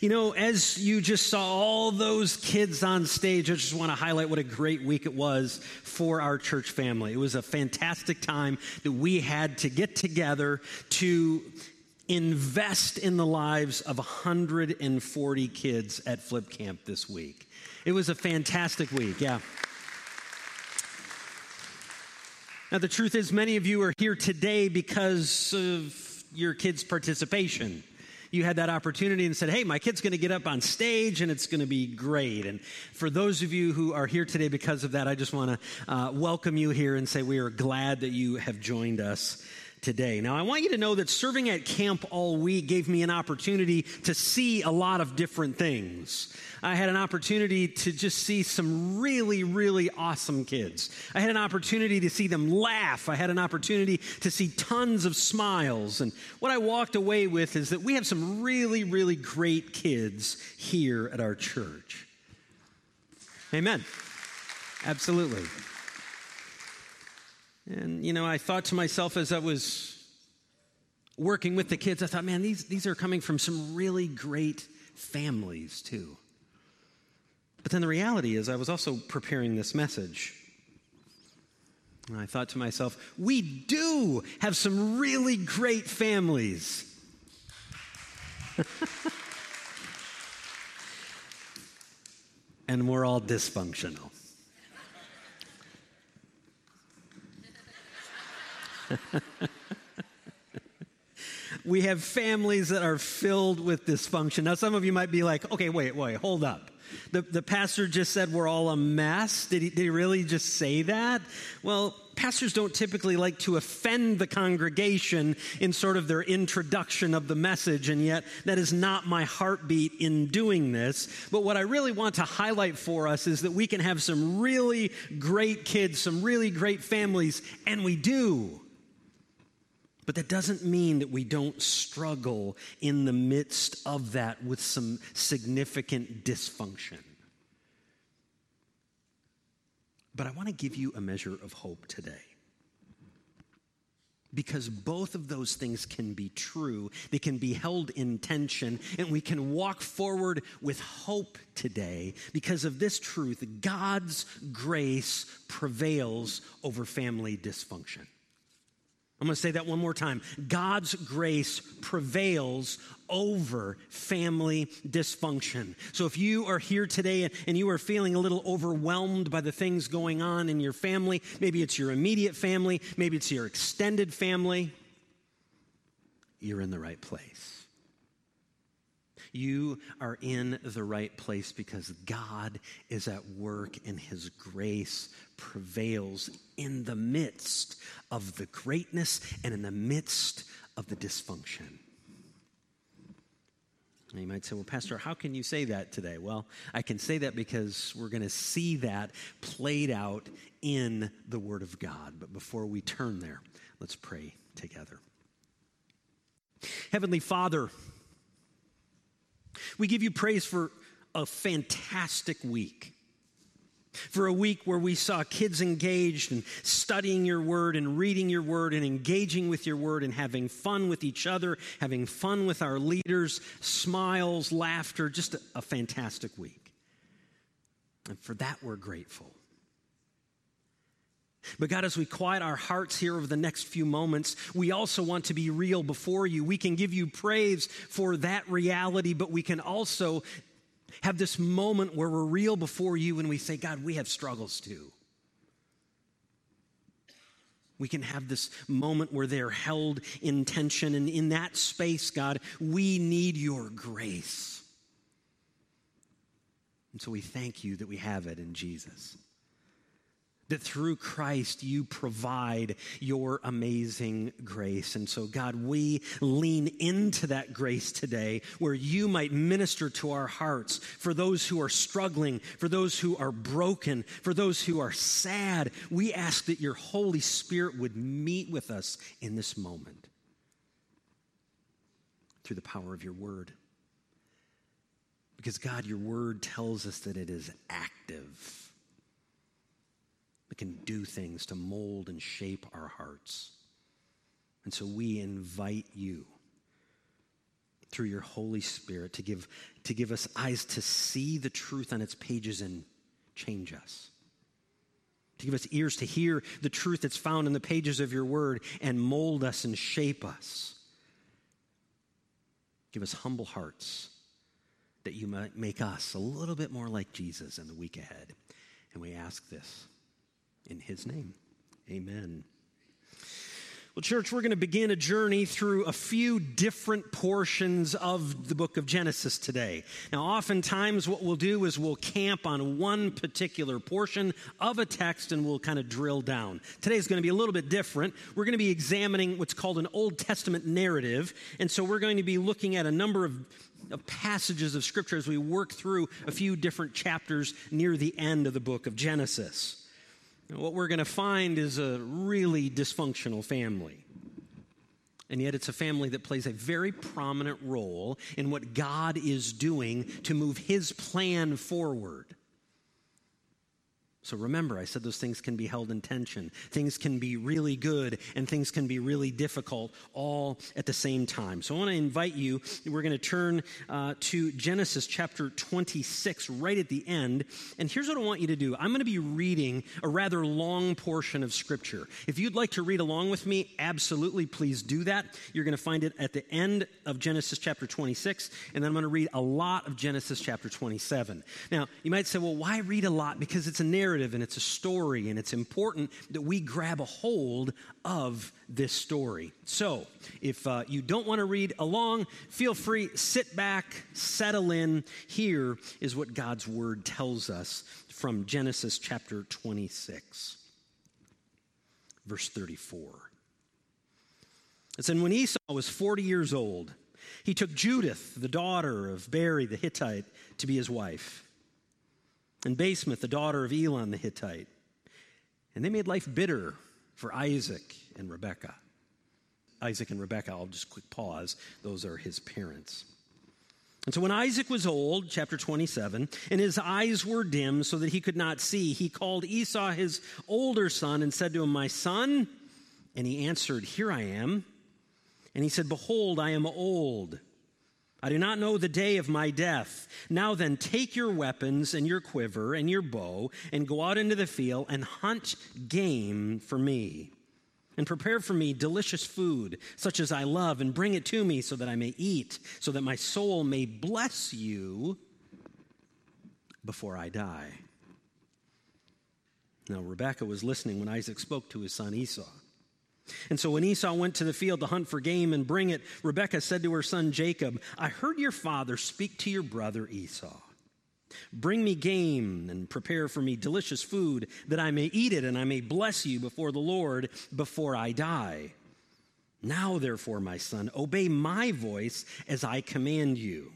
You know, as you just saw all those kids on stage, I just want to highlight what a great week it was for our church family. It was a fantastic time that we had to get together to invest in the lives of 140 kids at Flip Camp this week. It was a fantastic week, yeah. Now, the truth is, many of you are here today because of your kids' participation you had that opportunity and said, Hey, my kid's going to get up on stage and it's going to be great. And for those of you who are here today because of that, I just want to uh, welcome you here and say we are glad that you have joined us today. Now, I want you to know that serving at camp all week gave me an opportunity to see a lot of different things. I had an opportunity to just see some really, really awesome kids. I had an opportunity to see them laugh. I had an opportunity to see tons of smiles. And what I walked away with is that we have some really, really great kids here at our church. Amen. Absolutely. And, you know, I thought to myself as I was working with the kids, I thought, man, these, these are coming from some really great families, too. But then the reality is, I was also preparing this message. And I thought to myself, we do have some really great families. and we're all dysfunctional. we have families that are filled with dysfunction. Now, some of you might be like, okay, wait, wait, hold up. The, the pastor just said we're all a mess. Did he, did he really just say that? Well, pastors don't typically like to offend the congregation in sort of their introduction of the message, and yet that is not my heartbeat in doing this. But what I really want to highlight for us is that we can have some really great kids, some really great families, and we do. But that doesn't mean that we don't struggle in the midst of that with some significant dysfunction. But I want to give you a measure of hope today. Because both of those things can be true, they can be held in tension, and we can walk forward with hope today because of this truth God's grace prevails over family dysfunction. I'm going to say that one more time. God's grace prevails over family dysfunction. So if you are here today and you are feeling a little overwhelmed by the things going on in your family, maybe it's your immediate family, maybe it's your extended family, you're in the right place. You are in the right place because God is at work and His grace prevails in the midst of the greatness and in the midst of the dysfunction. You might say, well, Pastor, how can you say that today? Well, I can say that because we're going to see that played out in the Word of God. But before we turn there, let's pray together. Heavenly Father, we give you praise for a fantastic week. For a week where we saw kids engaged and studying your word and reading your word and engaging with your word and having fun with each other, having fun with our leaders, smiles, laughter, just a, a fantastic week. And for that, we're grateful. But God, as we quiet our hearts here over the next few moments, we also want to be real before you. We can give you praise for that reality, but we can also have this moment where we're real before you and we say, God, we have struggles too. We can have this moment where they're held in tension. And in that space, God, we need your grace. And so we thank you that we have it in Jesus that through Christ you provide your amazing grace. And so, God, we lean into that grace today where you might minister to our hearts for those who are struggling, for those who are broken, for those who are sad. We ask that your Holy Spirit would meet with us in this moment through the power of your word. Because, God, your word tells us that it is active can do things to mold and shape our hearts. And so we invite you through your Holy Spirit to give, to give us eyes to see the truth on its pages and change us. To give us ears to hear the truth that's found in the pages of your word and mold us and shape us. Give us humble hearts that you might make us a little bit more like Jesus in the week ahead. And we ask this in his name. Amen. Well, church, we're going to begin a journey through a few different portions of the book of Genesis today. Now, oftentimes, what we'll do is we'll camp on one particular portion of a text and we'll kind of drill down. Today is going to be a little bit different. We're going to be examining what's called an Old Testament narrative. And so we're going to be looking at a number of of passages of scripture as we work through a few different chapters near the end of the book of Genesis what we're going to find is a really dysfunctional family. And yet, it's a family that plays a very prominent role in what God is doing to move his plan forward. So remember, I said those things can be held in tension. Things can be really good and things can be really difficult all at the same time. So I want to invite you, we're going to turn uh, to Genesis chapter 26 right at the end. And here's what I want you to do I'm going to be reading a rather long portion of Scripture. If you'd like to read along with me, absolutely, please do that. You're going to find it at the end of Genesis chapter 26. And then I'm going to read a lot of Genesis chapter 27. Now, you might say, well, why read a lot? Because it's a narrative narrative and it's a story, and it's important that we grab a hold of this story. So, if uh, you don't want to read along, feel free, sit back, settle in. Here is what God's word tells us from Genesis chapter 26, verse 34. It said, When Esau was 40 years old, he took Judith, the daughter of Beeri the Hittite, to be his wife and Basemath, the daughter of Elon the Hittite. And they made life bitter for Isaac and Rebekah. Isaac and Rebekah, I'll just quick pause, those are his parents. And so when Isaac was old, chapter 27, and his eyes were dim so that he could not see, he called Esau his older son and said to him, My son? And he answered, Here I am. And he said, Behold, I am old I do not know the day of my death. Now then, take your weapons and your quiver and your bow and go out into the field and hunt game for me. And prepare for me delicious food, such as I love, and bring it to me so that I may eat, so that my soul may bless you before I die. Now, Rebekah was listening when Isaac spoke to his son Esau. And so when Esau went to the field to hunt for game and bring it, Rebekah said to her son Jacob, I heard your father speak to your brother Esau. Bring me game and prepare for me delicious food that I may eat it and I may bless you before the Lord before I die. Now, therefore, my son, obey my voice as I command you.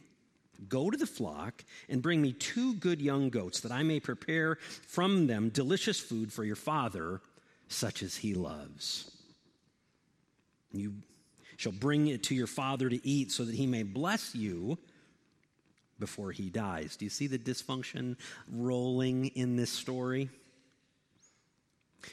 Go to the flock and bring me two good young goats that I may prepare from them delicious food for your father, such as he loves. You shall bring it to your father to eat so that he may bless you before he dies. Do you see the dysfunction rolling in this story?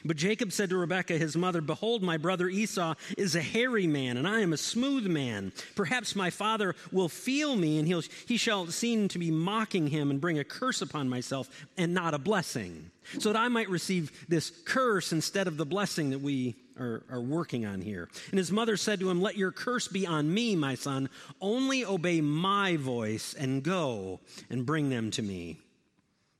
But Jacob said to Rebekah, his mother, Behold, my brother Esau is a hairy man, and I am a smooth man. Perhaps my father will feel me, and he'll, he shall seem to be mocking him and bring a curse upon myself and not a blessing, so that I might receive this curse instead of the blessing that we are, are working on here. And his mother said to him, Let your curse be on me, my son. Only obey my voice and go and bring them to me.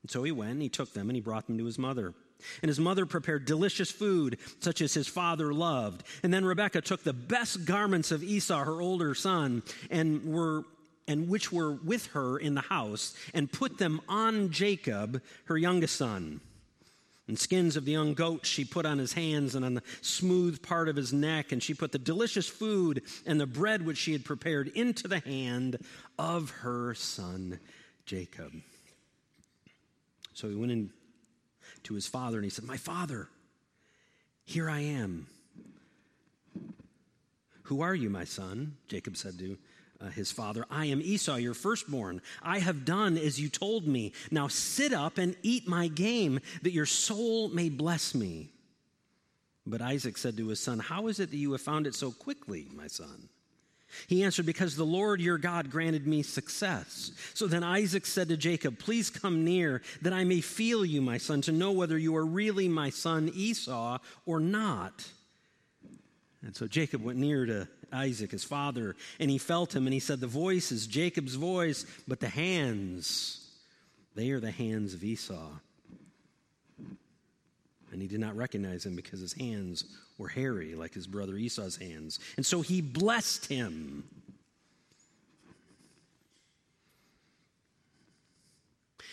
And so he went, and he took them, and he brought them to his mother. And his mother prepared delicious food, such as his father loved. And then Rebekah took the best garments of Esau, her older son, and were and which were with her in the house, and put them on Jacob, her youngest son. And skins of the young goat she put on his hands and on the smooth part of his neck, and she put the delicious food and the bread which she had prepared into the hand of her son Jacob. So he went in to his father and he said, My father, here I am. Who are you, my son? Jacob said to uh, his father, I am Esau, your firstborn. I have done as you told me. Now sit up and eat my game, that your soul may bless me. But Isaac said to his son, How is it that you have found it so quickly, my son? He answered, Because the Lord your God granted me success. So then Isaac said to Jacob, Please come near, that I may feel you, my son, to know whether you are really my son Esau or not. And so Jacob went near to Isaac, his father, and he felt him, and he said, The voice is Jacob's voice, but the hands, they are the hands of Esau. And he did not recognize him because his hands were hairy, like his brother Esau's hands. And so he blessed him.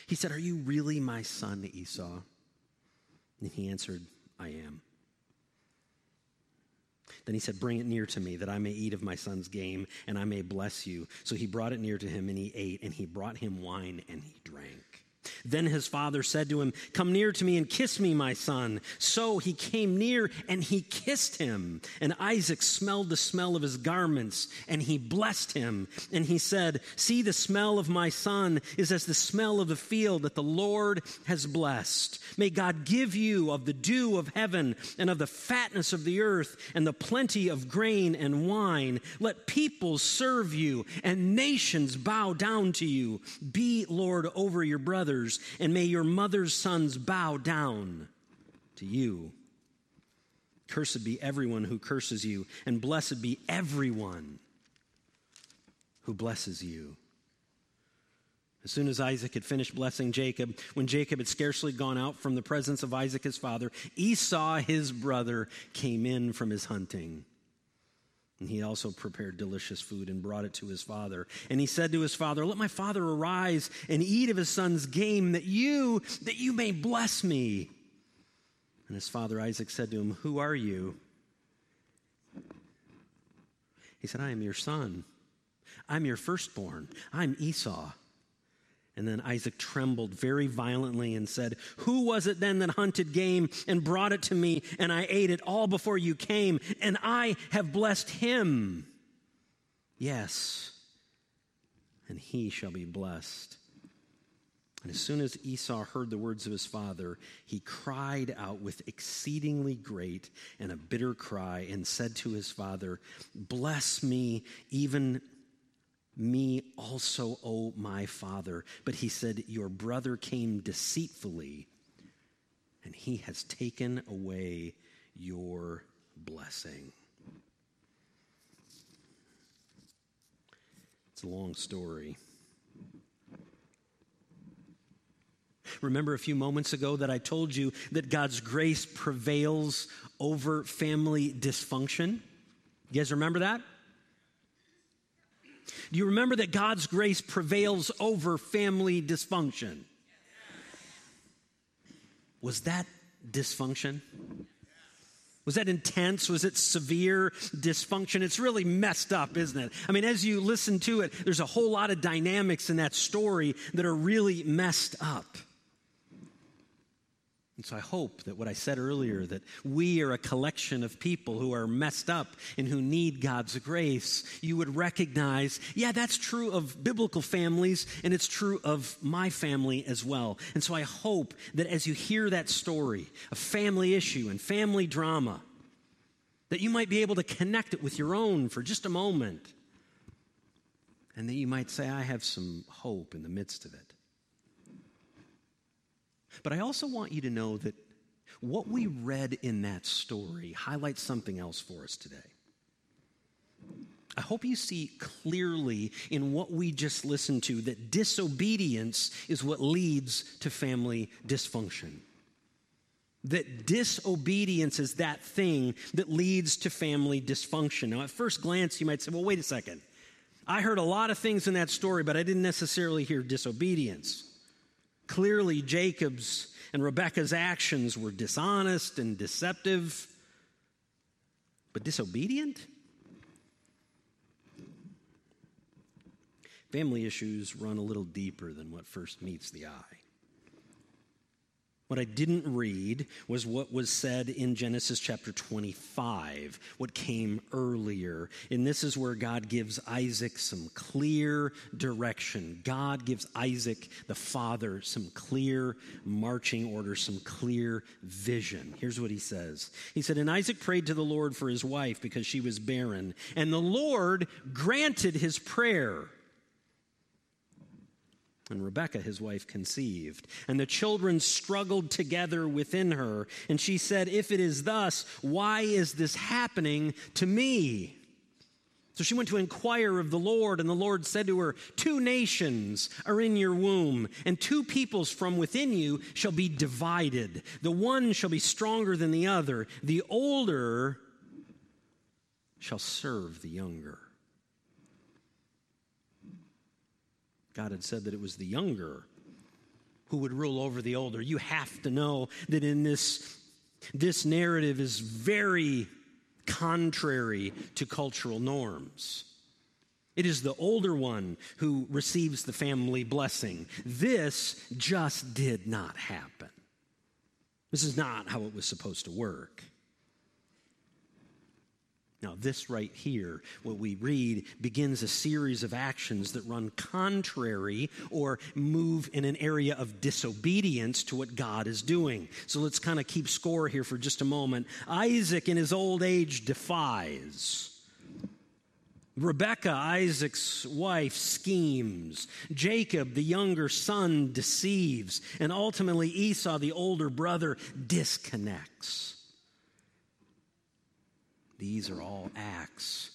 He said, Are you really my son, Esau? And he answered, I am. Then he said, Bring it near to me, that I may eat of my son's game, and I may bless you. So he brought it near to him, and he ate, and he brought him wine, and he drank. Then his father said to him, Come near to me and kiss me, my son. So he came near and he kissed him. And Isaac smelled the smell of his garments and he blessed him. And he said, See, the smell of my son is as the smell of the field that the Lord has blessed. May God give you of the dew of heaven and of the fatness of the earth and the plenty of grain and wine. Let peoples serve you and nations bow down to you. Be Lord over your brothers brothers, and may your mother's sons bow down to you. Cursed be everyone who curses you, and blessed be everyone who blesses you. As soon as Isaac had finished blessing Jacob, when Jacob had scarcely gone out from the presence of Isaac his father, Esau his brother came in from his hunting. And he also prepared delicious food and brought it to his father. And he said to his father, Let my father arise and eat of his son's game, that you, that you may bless me. And his father Isaac said to him, Who are you? He said, I am your son. I'm your firstborn. I'm Esau. And then Isaac trembled very violently and said, Who was it then that hunted game and brought it to me, and I ate it all before you came, and I have blessed him? Yes, and he shall be blessed. And as soon as Esau heard the words of his father, he cried out with exceedingly great and a bitter cry and said to his father, Bless me, even me also, O my father. But he said, Your brother came deceitfully, and he has taken away your blessing. It's a long story. Remember a few moments ago that I told you that God's grace prevails over family dysfunction? You guys remember that? Do you remember that God's grace prevails over family dysfunction? Was that dysfunction? Was that intense? Was it severe dysfunction? It's really messed up, isn't it? I mean, as you listen to it, there's a whole lot of dynamics in that story that are really messed up. And so I hope that what I said earlier, that we are a collection of people who are messed up and who need God's grace, you would recognize, yeah, that's true of biblical families and it's true of my family as well. And so I hope that as you hear that story, a family issue and family drama, that you might be able to connect it with your own for just a moment. And that you might say, I have some hope in the midst of it. But I also want you to know that what we read in that story highlights something else for us today. I hope you see clearly in what we just listened to that disobedience is what leads to family dysfunction. That disobedience is that thing that leads to family dysfunction. Now, at first glance, you might say, well, wait a second. I heard a lot of things in that story, but I didn't necessarily hear disobedience. Clearly, Jacob's and Rebekah's actions were dishonest and deceptive, but disobedient? Family issues run a little deeper than what first meets the eye. What I didn't read was what was said in Genesis chapter 25, what came earlier. And this is where God gives Isaac some clear direction. God gives Isaac, the father, some clear marching orders, some clear vision. Here's what he says He said, And Isaac prayed to the Lord for his wife because she was barren, and the Lord granted his prayer. And Rebekah, his wife, conceived. And the children struggled together within her. And she said, If it is thus, why is this happening to me? So she went to inquire of the Lord, and the Lord said to her, Two nations are in your womb, and two peoples from within you shall be divided. The one shall be stronger than the other, the older shall serve the younger. God had said that it was the younger who would rule over the older. You have to know that in this, this narrative is very contrary to cultural norms. It is the older one who receives the family blessing. This just did not happen. This is not how it was supposed to work. Now, this right here, what we read, begins a series of actions that run contrary or move in an area of disobedience to what God is doing. So let's kind of keep score here for just a moment. Isaac, in his old age, defies. Rebekah, Isaac's wife, schemes. Jacob, the younger son, deceives. And ultimately, Esau, the older brother, disconnects. These are all acts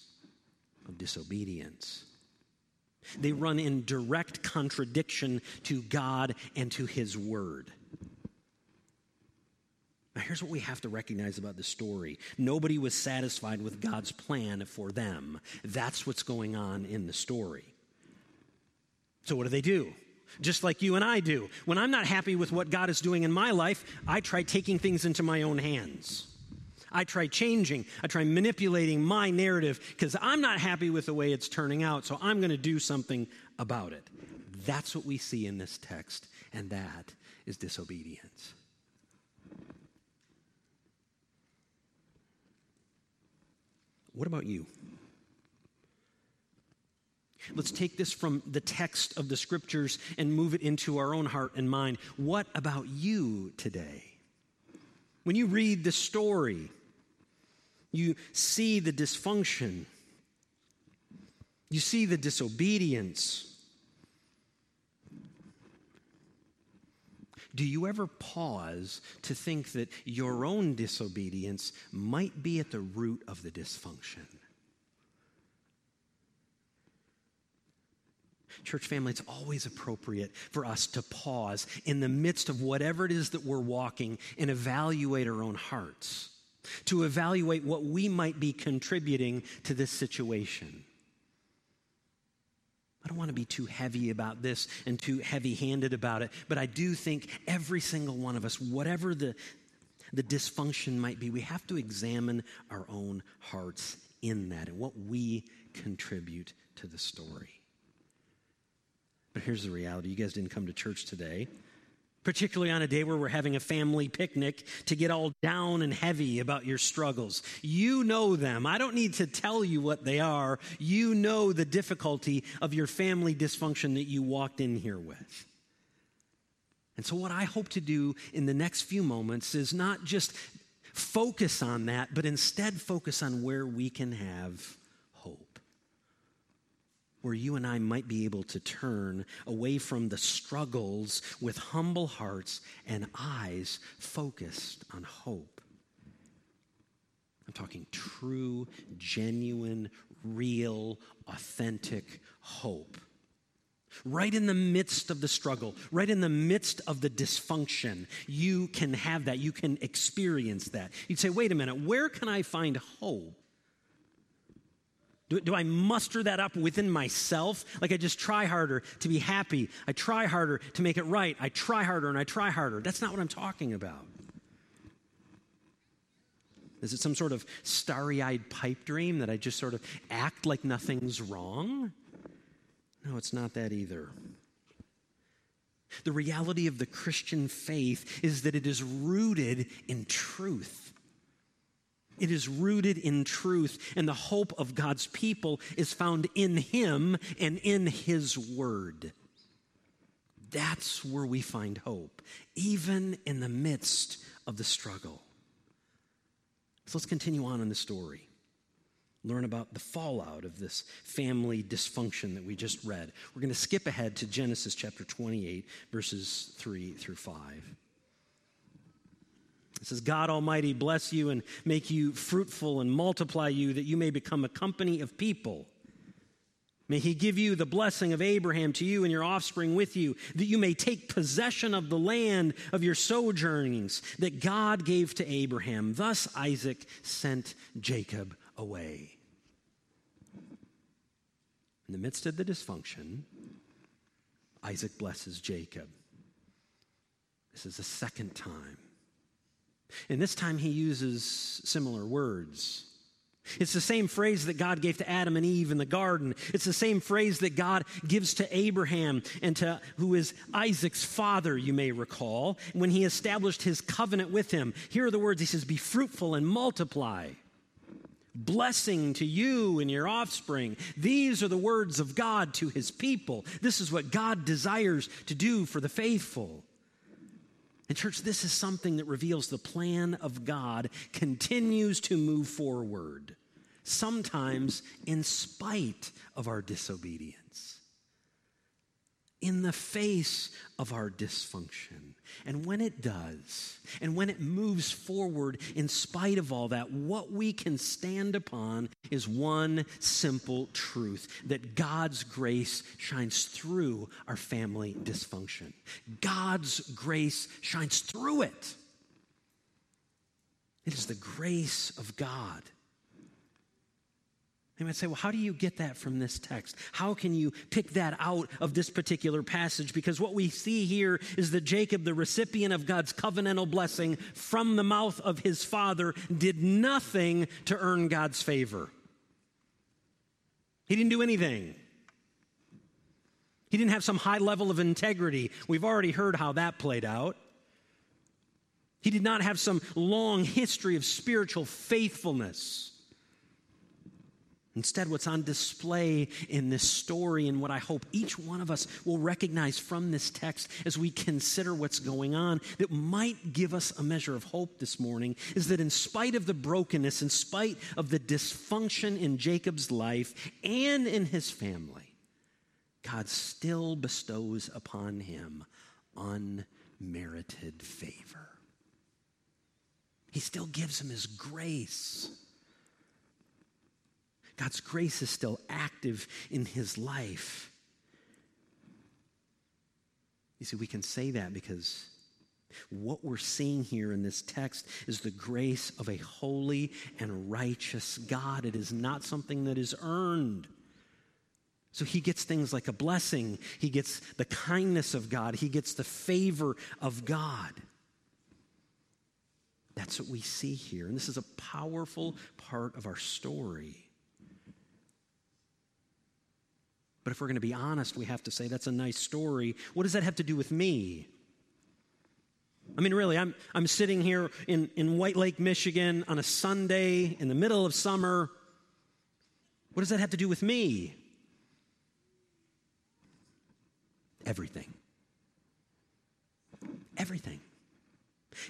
of disobedience. They run in direct contradiction to God and to His Word. Now, here's what we have to recognize about the story nobody was satisfied with God's plan for them. That's what's going on in the story. So, what do they do? Just like you and I do. When I'm not happy with what God is doing in my life, I try taking things into my own hands. I try changing, I try manipulating my narrative because I'm not happy with the way it's turning out, so I'm going to do something about it. That's what we see in this text, and that is disobedience. What about you? Let's take this from the text of the scriptures and move it into our own heart and mind. What about you today? When you read the story, you see the dysfunction, you see the disobedience. Do you ever pause to think that your own disobedience might be at the root of the dysfunction? Church family, it's always appropriate for us to pause in the midst of whatever it is that we're walking and evaluate our own hearts to evaluate what we might be contributing to this situation. I don't want to be too heavy about this and too heavy handed about it, but I do think every single one of us, whatever the, the dysfunction might be, we have to examine our own hearts in that and what we contribute to the story. But here's the reality you guys didn't come to church today particularly on a day where we're having a family picnic, to get all down and heavy about your struggles. You know them. I don't need to tell you what they are. You know the difficulty of your family dysfunction that you walked in here with. And so, what I hope to do in the next few moments is not just focus on that, but instead focus on where we can have where you and I might be able to turn away from the struggles with humble hearts and eyes focused on hope. I'm talking true, genuine, real, authentic hope. Right in the midst of the struggle, right in the midst of the dysfunction, you can have that. You can experience that. You'd say, wait a minute, where can I find hope? Do, do, I muster that up within myself? Like I just try harder to be happy. I try harder to make it right. I try harder and I try harder. That's not what I'm talking about. Is it some sort of starry eyed pipe dream that I just sort of act like nothing's wrong? No, it's not that either. The reality of the Christian faith is that it is rooted in truth. It is rooted in truth, and the hope of God's people is found in Him and in His Word. That's where we find hope, even in the midst of the struggle. So let's continue on in the story. Learn about the fallout of this family dysfunction that we just read. We're going to skip ahead to Genesis chapter 28, verses 3 through 5. It says, God Almighty bless you and make you fruitful and multiply you, that you may become a company of people. May he give you the blessing of Abraham to you and your offspring with you, that you may take possession of the land of your sojournings that God gave to Abraham. Thus Isaac sent Jacob away. In the midst of the dysfunction, Isaac blesses Jacob. This is the second time and this time he uses similar words. It's the same phrase that God gave to Adam and Eve in the garden. It's the same phrase that God gives to Abraham and to who is Isaac's father, you may recall, when he established his covenant with him. Here are the words he says, Be fruitful and multiply. Blessing to you and your offspring. These are the words of God to his people. This is what God desires to do for the faithful. And, church, this is something that reveals the plan of God continues to move forward, sometimes in spite of our disobedience, in the face of our dysfunction. And when it does, and when it moves forward in spite of all that, what we can stand upon is one simple truth that God's grace shines through our family dysfunction. God's grace shines through it. It is the grace of God they might say, well, how do you get that from this text? How can you pick that out of this particular passage? Because what we see here is that Jacob, the recipient of God's covenantal blessing from the mouth of his father, did nothing to earn God's favor. He didn't do anything. He didn't have some high level of integrity. We've already heard how that played out. He did not have some long history of spiritual faithfulness. Instead, what's on display in this story, and what I hope each one of us will recognize from this text as we consider what's going on, that might give us a measure of hope this morning, is that in spite of the brokenness, in spite of the dysfunction in Jacob's life and in his family, God still bestows upon him unmerited favor. He still gives him his grace. God's grace is still active in his life. You see, we can say that because what we're seeing here in this text is the grace of a holy and righteous God. It is not something that is earned. So he gets things like a blessing, he gets the kindness of God, he gets the favor of God. That's what we see here. And this is a powerful part of our story. But if we're going to be honest, we have to say that's a nice story. What does that have to do with me? I mean, really, I'm, I'm sitting here in, in White Lake, Michigan on a Sunday in the middle of summer. What does that have to do with me? Everything. Everything.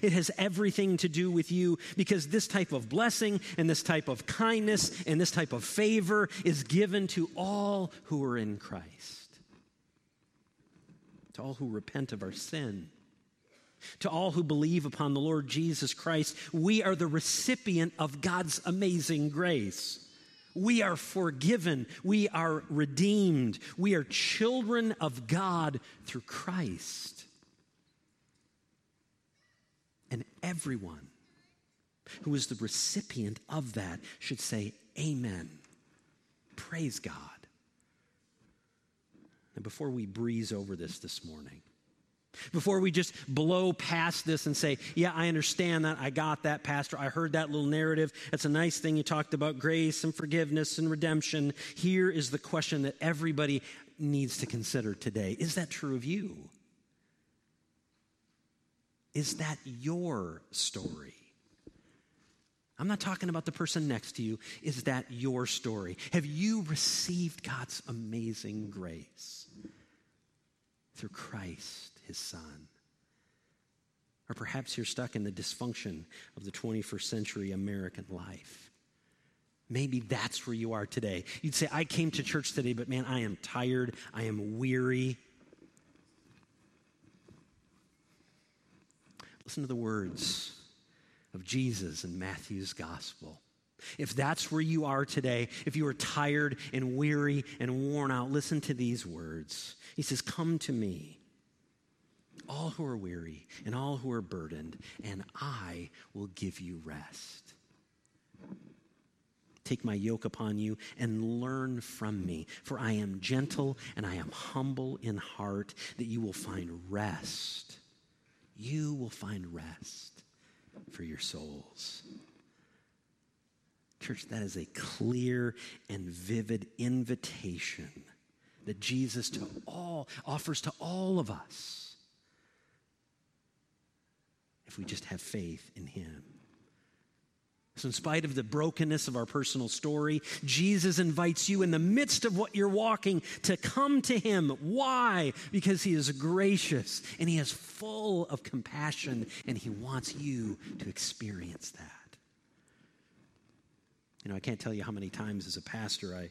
It has everything to do with you because this type of blessing and this type of kindness and this type of favor is given to all who are in Christ, to all who repent of our sin. To all who believe upon the Lord Jesus Christ, we are the recipient of God's amazing grace. We are forgiven. We are redeemed. We are children of God through Christ. And everyone who is the recipient of that should say, Amen. Praise God. And before we breeze over this this morning, before we just blow past this and say, Yeah, I understand that. I got that, Pastor. I heard that little narrative. That's a nice thing. You talked about grace and forgiveness and redemption. Here is the question that everybody needs to consider today Is that true of you? Is that your story? I'm not talking about the person next to you. Is that your story? Have you received God's amazing grace through Christ, his son? Or perhaps you're stuck in the dysfunction of the 21st century American life. Maybe that's where you are today. You'd say, I came to church today, but man, I am tired. I am weary. Listen to the words of Jesus in Matthew's gospel. If that's where you are today, if you are tired and weary and worn out, listen to these words. He says, Come to me, all who are weary and all who are burdened, and I will give you rest. Take my yoke upon you and learn from me, for I am gentle and I am humble in heart, that you will find rest. You will find rest for your souls. Church, that is a clear and vivid invitation that Jesus to all offers to all of us if we just have faith in him. So, in spite of the brokenness of our personal story, Jesus invites you in the midst of what you're walking to come to Him. Why? Because He is gracious and He is full of compassion and He wants you to experience that. You know, I can't tell you how many times as a pastor I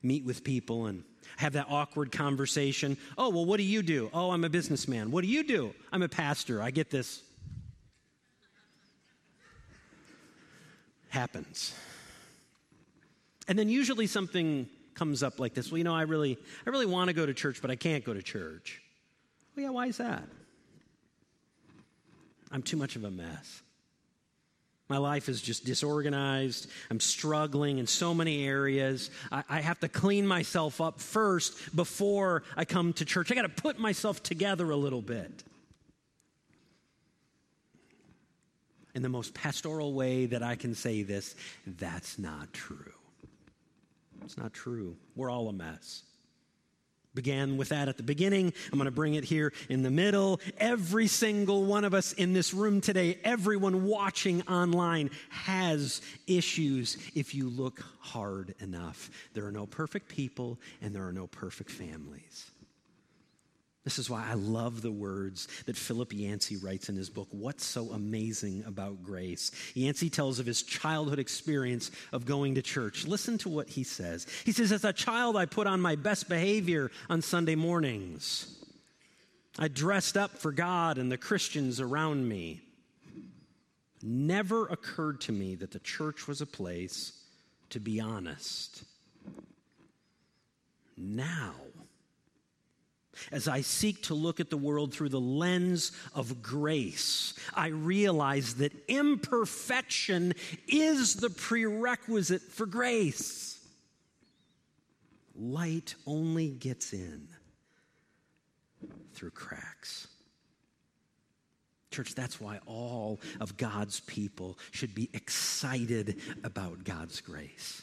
meet with people and have that awkward conversation. Oh, well, what do you do? Oh, I'm a businessman. What do you do? I'm a pastor. I get this happens. And then usually something comes up like this. Well, you know, I really I really want to go to church, but I can't go to church. Well, yeah, why is that? I'm too much of a mess. My life is just disorganized. I'm struggling in so many areas. I, I have to clean myself up first before I come to church. I got to put myself together a little bit. In the most pastoral way that I can say this, that's not true. It's not true. We're all a mess. Began with that at the beginning. I'm going to bring it here in the middle. Every single one of us in this room today, everyone watching online has issues if you look hard enough. There are no perfect people and there are no perfect families. This is why I love the words that Philip Yancey writes in his book, What's So Amazing About Grace? Yancey tells of his childhood experience of going to church. Listen to what he says. He says, As a child, I put on my best behavior on Sunday mornings. I dressed up for God and the Christians around me. Never occurred to me that the church was a place to be honest. Now, as I seek to look at the world through the lens of grace, I realize that imperfection is the prerequisite for grace. Light only gets in through cracks. Church, that's why all of God's people should be excited about God's grace.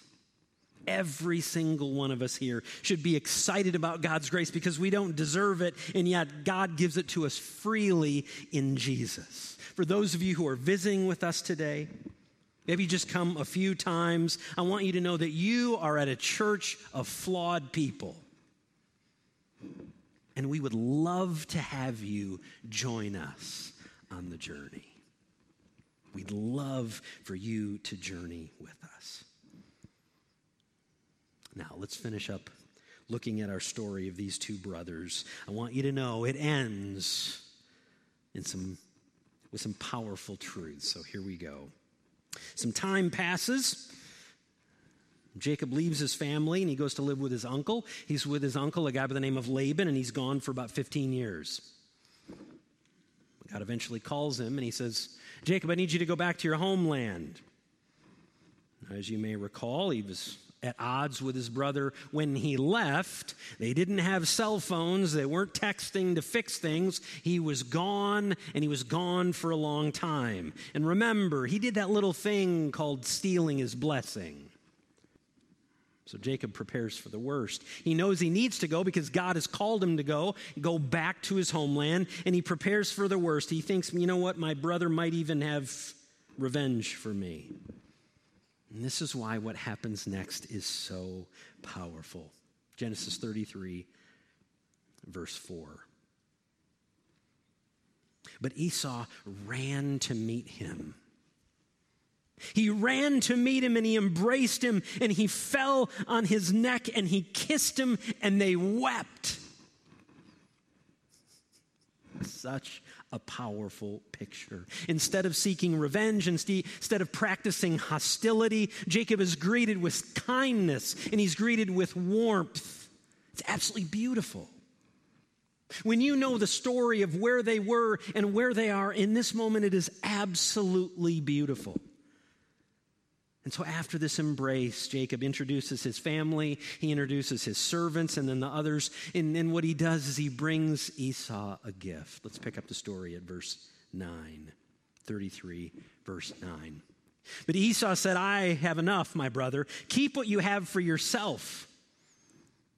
Every single one of us here should be excited about God's grace because we don't deserve it, and yet God gives it to us freely in Jesus. For those of you who are visiting with us today, maybe just come a few times, I want you to know that you are at a church of flawed people. And we would love to have you join us on the journey. We'd love for you to journey with us. Now, let's finish up looking at our story of these two brothers. I want you to know it ends in some, with some powerful truths. So here we go. Some time passes. Jacob leaves his family and he goes to live with his uncle. He's with his uncle, a guy by the name of Laban, and he's gone for about 15 years. God eventually calls him and he says, Jacob, I need you to go back to your homeland. As you may recall, he was at odds with his brother when he left. They didn't have cell phones, they weren't texting to fix things. He was gone, and he was gone for a long time. And remember, he did that little thing called stealing his blessing. So Jacob prepares for the worst. He knows he needs to go because God has called him to go, go back to his homeland, and he prepares for the worst. He thinks, you know what, my brother might even have revenge for me. And this is why what happens next is so powerful. Genesis 33, verse 4. But Esau ran to meet him he ran to meet him and he embraced him and he fell on his neck and he kissed him and they wept. Such a powerful picture. Instead of seeking revenge, instead of practicing hostility, Jacob is greeted with kindness and he's greeted with warmth. It's absolutely beautiful. When you know the story of where they were and where they are in this moment, it is absolutely beautiful. And so, after this embrace, Jacob introduces his family, he introduces his servants, and then the others. And then what he does is he brings Esau a gift. Let's pick up the story at verse 9, 33, verse 9. But Esau said, I have enough, my brother. Keep what you have for yourself.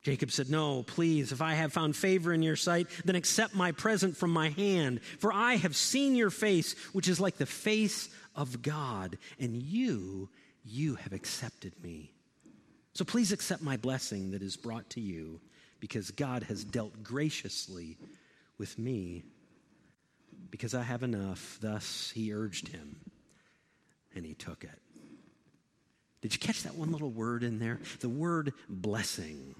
Jacob said, No, please, if I have found favor in your sight, then accept my present from my hand. For I have seen your face, which is like the face of God, and you you have accepted me. So please accept my blessing that is brought to you because God has dealt graciously with me because I have enough. Thus, he urged him and he took it. Did you catch that one little word in there? The word blessing.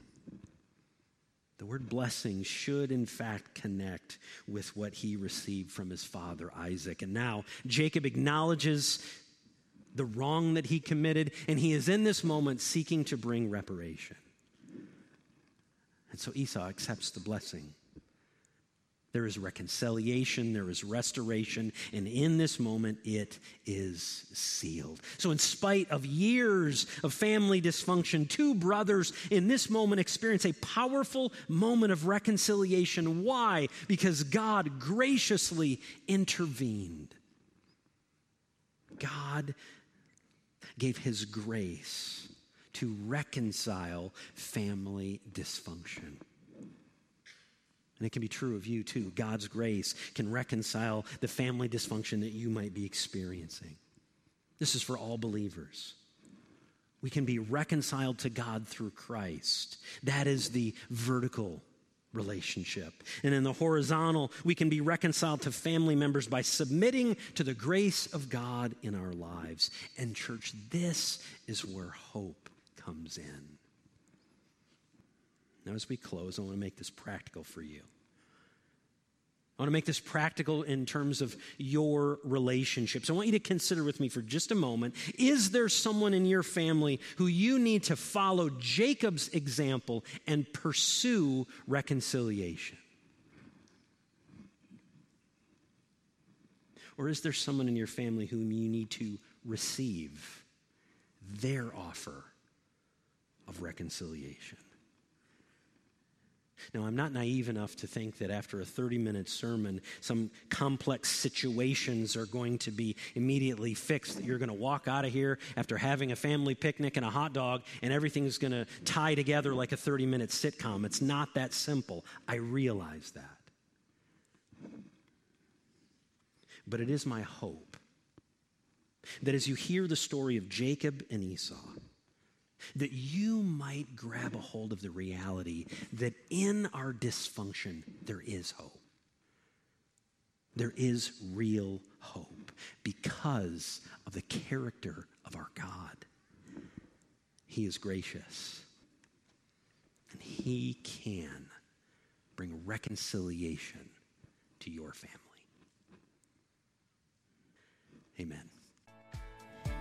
The word blessing should, in fact, connect with what he received from his father Isaac. And now Jacob acknowledges the wrong that he committed, and he is in this moment seeking to bring reparation. And so Esau accepts the blessing. There is reconciliation, there is restoration, and in this moment it is sealed. So, in spite of years of family dysfunction, two brothers in this moment experience a powerful moment of reconciliation. Why? Because God graciously intervened. God gave his grace to reconcile family dysfunction. And it can be true of you too. God's grace can reconcile the family dysfunction that you might be experiencing. This is for all believers. We can be reconciled to God through Christ. That is the vertical relationship. And in the horizontal, we can be reconciled to family members by submitting to the grace of God in our lives. And, church, this is where hope comes in. Now, as we close, I want to make this practical for you. I want to make this practical in terms of your relationships. I want you to consider with me for just a moment is there someone in your family who you need to follow Jacob's example and pursue reconciliation? Or is there someone in your family whom you need to receive their offer of reconciliation? Now, I'm not naive enough to think that after a 30 minute sermon, some complex situations are going to be immediately fixed. That you're going to walk out of here after having a family picnic and a hot dog, and everything's going to tie together like a 30 minute sitcom. It's not that simple. I realize that. But it is my hope that as you hear the story of Jacob and Esau, that you might grab a hold of the reality that in our dysfunction, there is hope. There is real hope because of the character of our God. He is gracious, and He can bring reconciliation to your family. Amen.